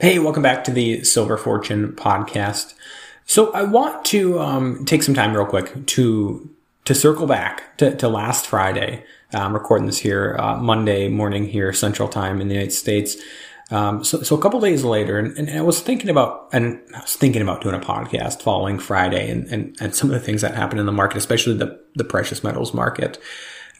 Hey, welcome back to the Silver Fortune podcast. So I want to um, take some time real quick to to circle back to, to last Friday. I'm recording this here uh, Monday morning here Central Time in the United States. Um, so, so a couple days later, and, and, I was thinking about, and I was thinking about doing a podcast following Friday, and, and, and some of the things that happened in the market, especially the the precious metals market,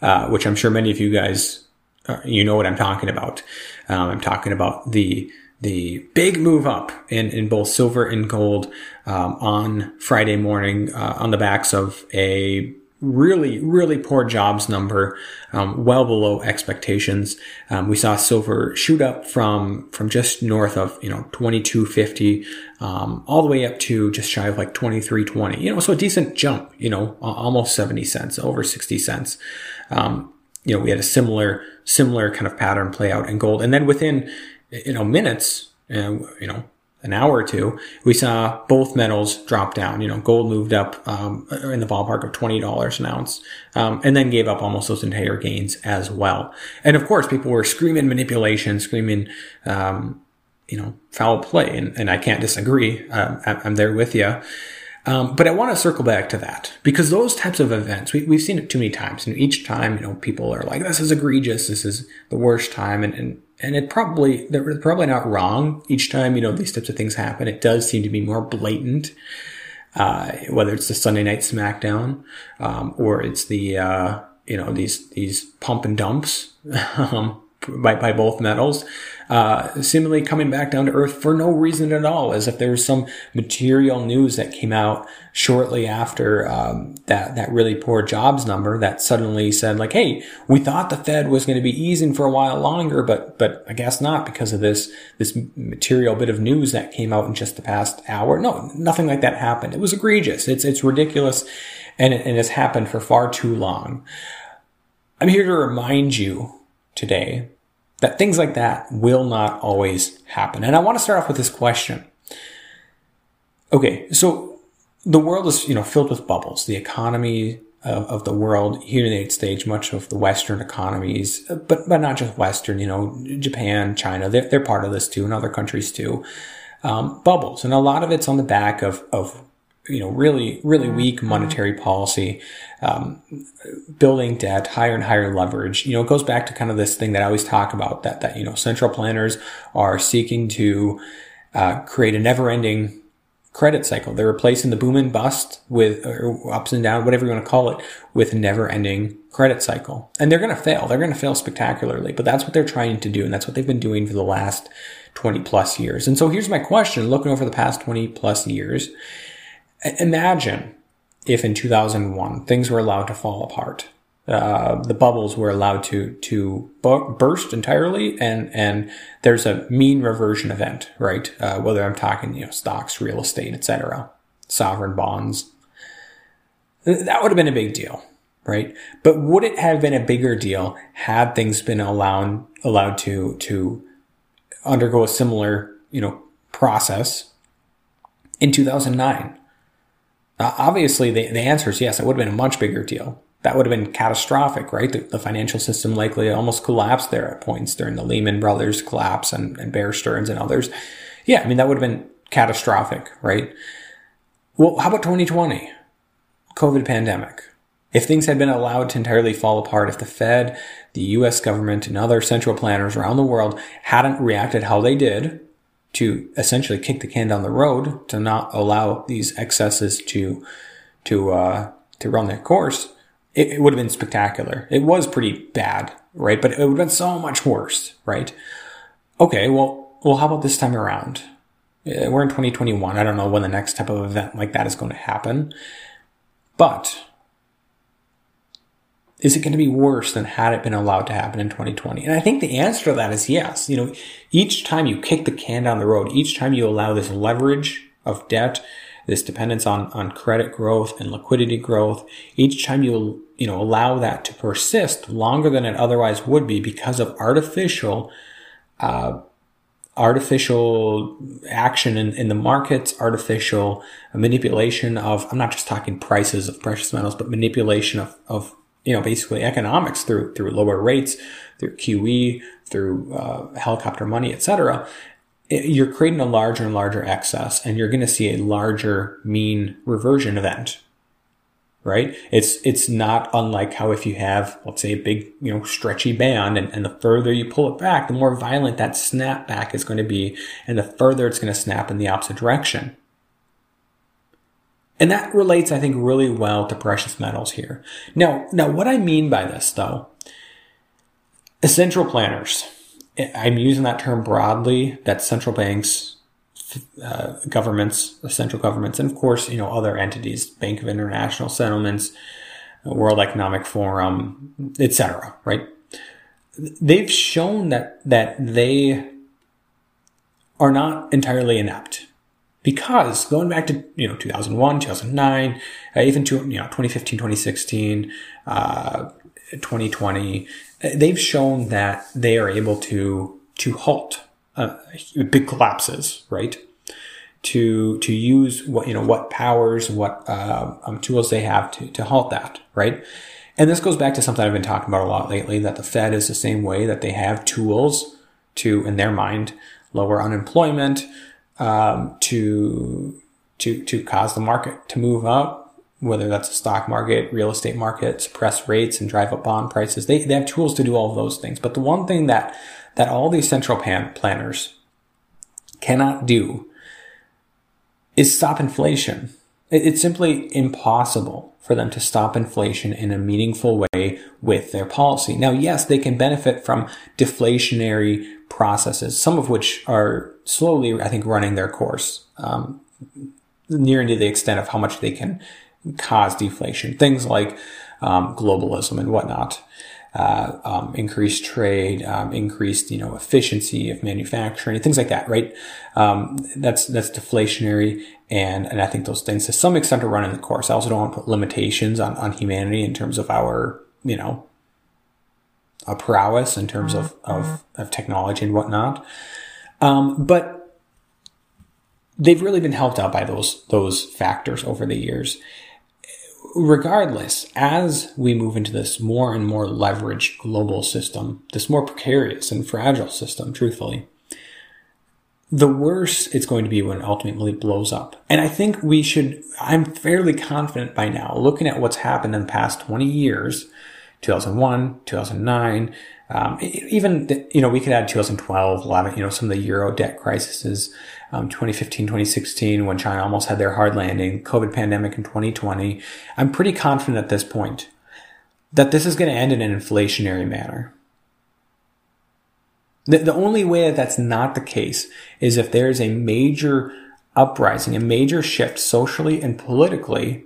uh, which I'm sure many of you guys, uh, you know what I'm talking about. Um, I'm talking about the the big move up in, in both silver and gold um, on Friday morning uh, on the backs of a really, really poor jobs number, um, well below expectations. Um, we saw silver shoot up from from just north of you know twenty two fifty, um, all the way up to just shy of like twenty three twenty. You know, so a decent jump. You know, almost seventy cents, over sixty cents. Um, you know, we had a similar similar kind of pattern play out in gold, and then within you know, minutes, and you know, an hour or two, we saw both metals drop down. You know, gold moved up um, in the ballpark of twenty dollars an ounce, um, and then gave up almost those entire gains as well. And of course, people were screaming manipulation, screaming, um, you know, foul play, and, and I can't disagree. Uh, I'm there with you. Um, but I want to circle back to that because those types of events, we, have seen it too many times. And each time, you know, people are like, this is egregious. This is the worst time. And, and, and it probably, they're probably not wrong. Each time, you know, these types of things happen, it does seem to be more blatant. Uh, whether it's the Sunday night SmackDown, um, or it's the, uh, you know, these, these pump and dumps, um, by, by both metals uh, seemingly coming back down to earth for no reason at all, as if there was some material news that came out shortly after um, that that really poor jobs number that suddenly said like, "Hey, we thought the Fed was going to be easing for a while longer, but but I guess not because of this this material bit of news that came out in just the past hour." No, nothing like that happened. It was egregious. It's it's ridiculous, and it, and it's happened for far too long. I'm here to remind you today that things like that will not always happen. And I want to start off with this question. Okay, so the world is, you know, filled with bubbles. The economy of, of the world here in the United States, much of the Western economies, but but not just Western. You know, Japan, China, they're, they're part of this too, and other countries too. Um, bubbles, and a lot of it's on the back of of you know really really weak monetary policy um, building debt, higher and higher leverage. You know, it goes back to kind of this thing that I always talk about that, that, you know, central planners are seeking to uh, create a never ending credit cycle. They're replacing the boom and bust with ups and downs, whatever you want to call it, with never ending credit cycle. And they're going to fail. They're going to fail spectacularly, but that's what they're trying to do. And that's what they've been doing for the last 20 plus years. And so here's my question looking over the past 20 plus years. Imagine if in 2001 things were allowed to fall apart. Uh, the bubbles were allowed to to burst entirely, and and there's a mean reversion event, right? Uh, whether I'm talking you know stocks, real estate, etc., sovereign bonds, that would have been a big deal, right? But would it have been a bigger deal had things been allowed allowed to to undergo a similar you know process in 2009? Uh, obviously, the, the answer is yes. It would have been a much bigger deal. That would have been catastrophic, right? The, the financial system likely almost collapsed there at points during the Lehman Brothers collapse and, and Bear Stearns and others. Yeah, I mean, that would have been catastrophic, right? Well, how about 2020? COVID pandemic. If things had been allowed to entirely fall apart, if the Fed, the US government, and other central planners around the world hadn't reacted how they did, to essentially kick the can down the road to not allow these excesses to to uh, to run their course, it, it would have been spectacular. It was pretty bad, right? But it would have been so much worse, right? Okay, well, well, how about this time around? We're in 2021. I don't know when the next type of event like that is going to happen, but is it going to be worse than had it been allowed to happen in 2020? And I think the answer to that is yes. You know, each time you kick the can down the road, each time you allow this leverage of debt, this dependence on, on credit growth and liquidity growth, each time you, you know, allow that to persist longer than it otherwise would be because of artificial, uh, artificial action in, in the markets, artificial manipulation of, I'm not just talking prices of precious metals, but manipulation of, of you know, basically economics through, through lower rates, through QE, through uh, helicopter money, et etc. you're creating a larger and larger excess and you're going to see a larger mean reversion event right it's it's not unlike how if you have let's say a big you know stretchy band and, and the further you pull it back the more violent that snap back is going to be and the further it's going to snap in the opposite direction and that relates i think really well to precious metals here now now what i mean by this though essential planners I'm using that term broadly. That central banks, uh, governments, central governments, and of course, you know, other entities, Bank of International Settlements, World Economic Forum, etc. Right? They've shown that that they are not entirely inept because going back to you know 2001 2009 uh, even to you know 2015 2016 uh, 2020 they've shown that they are able to to halt uh, big collapses, right? To to use what you know what powers, what uh, um, tools they have to to halt that, right? And this goes back to something I've been talking about a lot lately. That the Fed is the same way that they have tools to, in their mind, lower unemployment, um, to to to cause the market to move up, whether that's a stock market, real estate market, suppress rates and drive up bond prices. They, they have tools to do all of those things. But the one thing that, that all these central pan planners cannot do is stop inflation. It, it's simply impossible for them to stop inflation in a meaningful way with their policy. Now, yes, they can benefit from deflationary processes, some of which are slowly, I think, running their course, um, nearing to the extent of how much they can cause deflation. Things like um, globalism and whatnot, uh, um, increased trade, um, increased you know efficiency of manufacturing, things like that. Right? Um, that's that's deflationary, and and I think those things to some extent are running the course. I also don't want to put limitations on on humanity in terms of our you know a prowess in terms of of, of technology and whatnot. Um, but they've really been helped out by those those factors over the years regardless, as we move into this more and more leveraged global system, this more precarious and fragile system, truthfully, the worse it's going to be when it ultimately blows up. And I think we should, I'm fairly confident by now, looking at what's happened in the past 20 years, 2001, 2009, um, even, you know, we could add 2012, a lot of, you know, some of the Euro debt crises, um, 2015, 2016, when China almost had their hard landing, COVID pandemic in 2020. I'm pretty confident at this point that this is going to end in an inflationary manner. The, the only way that that's not the case is if there's a major uprising, a major shift socially and politically,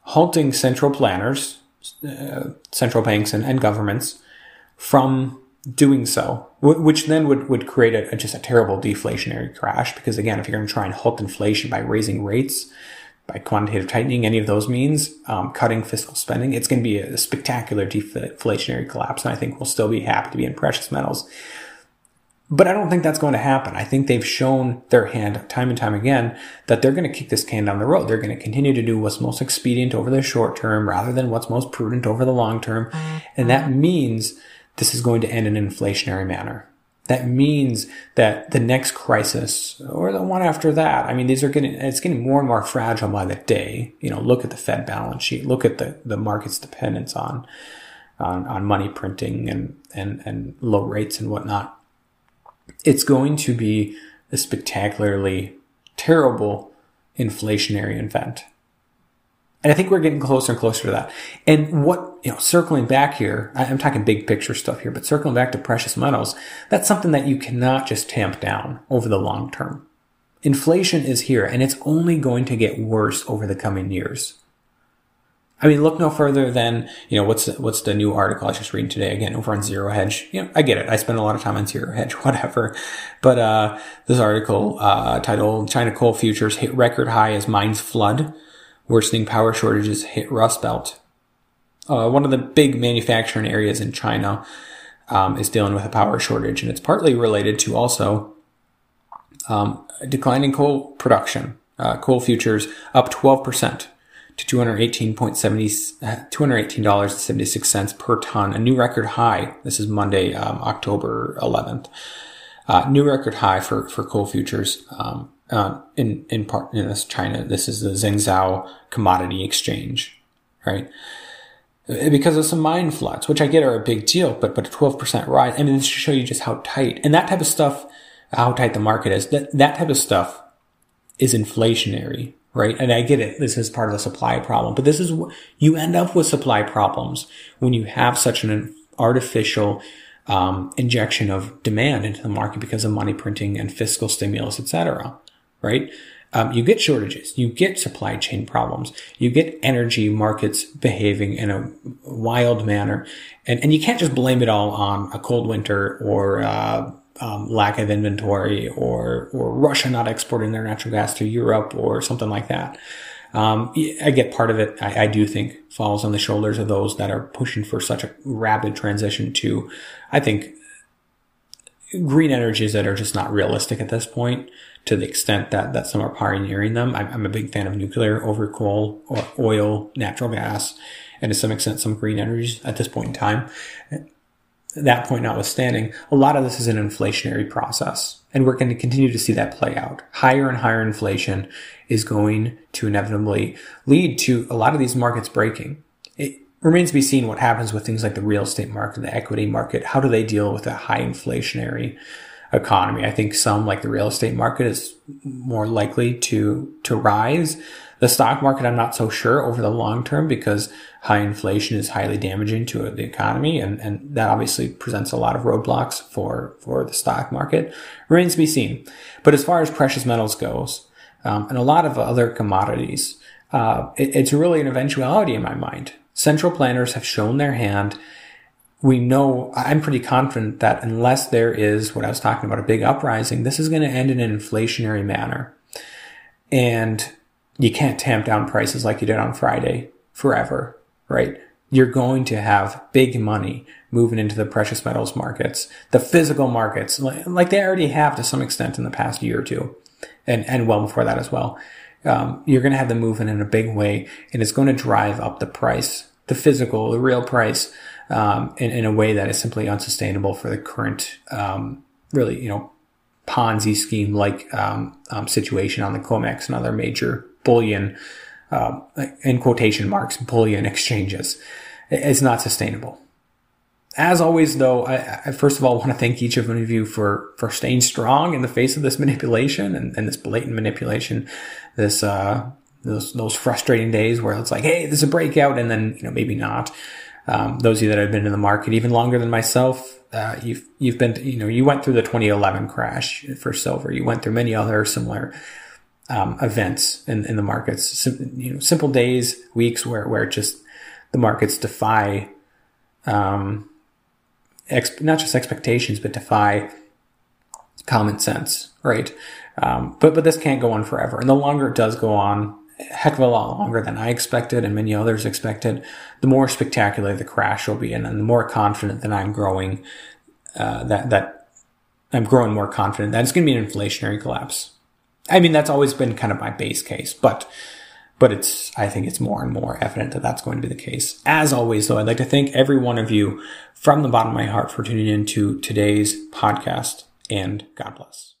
halting central planners, uh, central banks and, and governments from doing so, which then would, would create a, just a terrible deflationary crash. Because again, if you're going to try and halt inflation by raising rates, by quantitative tightening, any of those means, um, cutting fiscal spending, it's going to be a spectacular deflationary collapse. And I think we'll still be happy to be in precious metals. But I don't think that's going to happen. I think they've shown their hand time and time again that they're going to kick this can down the road. They're going to continue to do what's most expedient over the short term rather than what's most prudent over the long term. And that means this is going to end in an inflationary manner. That means that the next crisis or the one after that, I mean, these are getting, it's getting more and more fragile by the day. You know, look at the Fed balance sheet, look at the, the market's dependence on, on, on money printing and, and, and low rates and whatnot. It's going to be a spectacularly terrible inflationary event. And I think we're getting closer and closer to that. And what, you know, circling back here, I'm talking big picture stuff here, but circling back to precious metals, that's something that you cannot just tamp down over the long term. Inflation is here and it's only going to get worse over the coming years. I mean, look no further than, you know, what's, what's the new article I was just reading today again over on Zero Hedge. You know, I get it. I spend a lot of time on Zero Hedge, whatever. But, uh, this article, uh, titled China coal futures hit record high as mines flood worsening power shortages hit Rust Belt. Uh, one of the big manufacturing areas in China um, is dealing with a power shortage, and it's partly related to also um, declining coal production. Uh, coal futures up 12% to $218.70, $218.76 per ton, a new record high. This is Monday, um, October 11th. Uh, new record high for, for coal futures. Um, uh, in, in part, in this China, this is the Zhengzhou commodity exchange, right? Because of some mine floods, which I get are a big deal, but, but a 12% rise. I mean, this should show you just how tight and that type of stuff, how tight the market is. That, that type of stuff is inflationary, right? And I get it. This is part of the supply problem, but this is what you end up with supply problems when you have such an artificial um, injection of demand into the market because of money printing and fiscal stimulus, etc. Right? Um, you get shortages, you get supply chain problems, you get energy markets behaving in a wild manner, and and you can't just blame it all on a cold winter or uh, um, lack of inventory or or Russia not exporting their natural gas to Europe or something like that. Um, I get part of it. I, I, do think falls on the shoulders of those that are pushing for such a rapid transition to, I think, green energies that are just not realistic at this point. To the extent that that some are pioneering them, I'm, I'm a big fan of nuclear over coal or oil, natural gas, and to some extent some green energies at this point in time that point notwithstanding, a lot of this is an inflationary process. And we're going to continue to see that play out. Higher and higher inflation is going to inevitably lead to a lot of these markets breaking. It remains to be seen what happens with things like the real estate market, the equity market. How do they deal with a high inflationary economy? I think some, like the real estate market, is more likely to, to rise the stock market, I'm not so sure over the long term because high inflation is highly damaging to the economy, and, and that obviously presents a lot of roadblocks for for the stock market. Remains to be seen. But as far as precious metals goes, um, and a lot of other commodities, uh, it, it's really an eventuality in my mind. Central planners have shown their hand we know, I'm pretty confident that unless there is what I was talking about, a big uprising, this is going to end in an inflationary manner. And you can't tamp down prices like you did on Friday forever, right? You're going to have big money moving into the precious metals markets, the physical markets, like they already have to some extent in the past year or two, and, and well before that as well. Um, you're going to have them moving in a big way, and it's going to drive up the price, the physical, the real price, um, in, in, a way that is simply unsustainable for the current, um, really, you know, Ponzi scheme like um, um, situation on the COMEX and other major bullion, uh, in quotation marks, bullion exchanges. It's not sustainable. As always, though, I, I, first of all want to thank each of one of you for for staying strong in the face of this manipulation and, and this blatant manipulation, this uh, those those frustrating days where it's like, hey, there's a breakout, and then you know maybe not. Um, those of you that have been in the market even longer than myself, uh, you've you've been you know you went through the 2011 crash for silver. You went through many other similar um, events in, in the markets. Sim, you know, simple days, weeks where where just the markets defy, um, exp- not just expectations, but defy common sense, right? Um, but but this can't go on forever, and the longer it does go on, heck of a lot longer than I expected and many others expected, the more spectacular the crash will be, and, and the more confident that I'm growing, uh, that that I'm growing more confident that it's going to be an inflationary collapse. I mean, that's always been kind of my base case, but but it's I think it's more and more evident that that's going to be the case. As always, though, I'd like to thank every one of you from the bottom of my heart for tuning in to today's podcast, and God bless.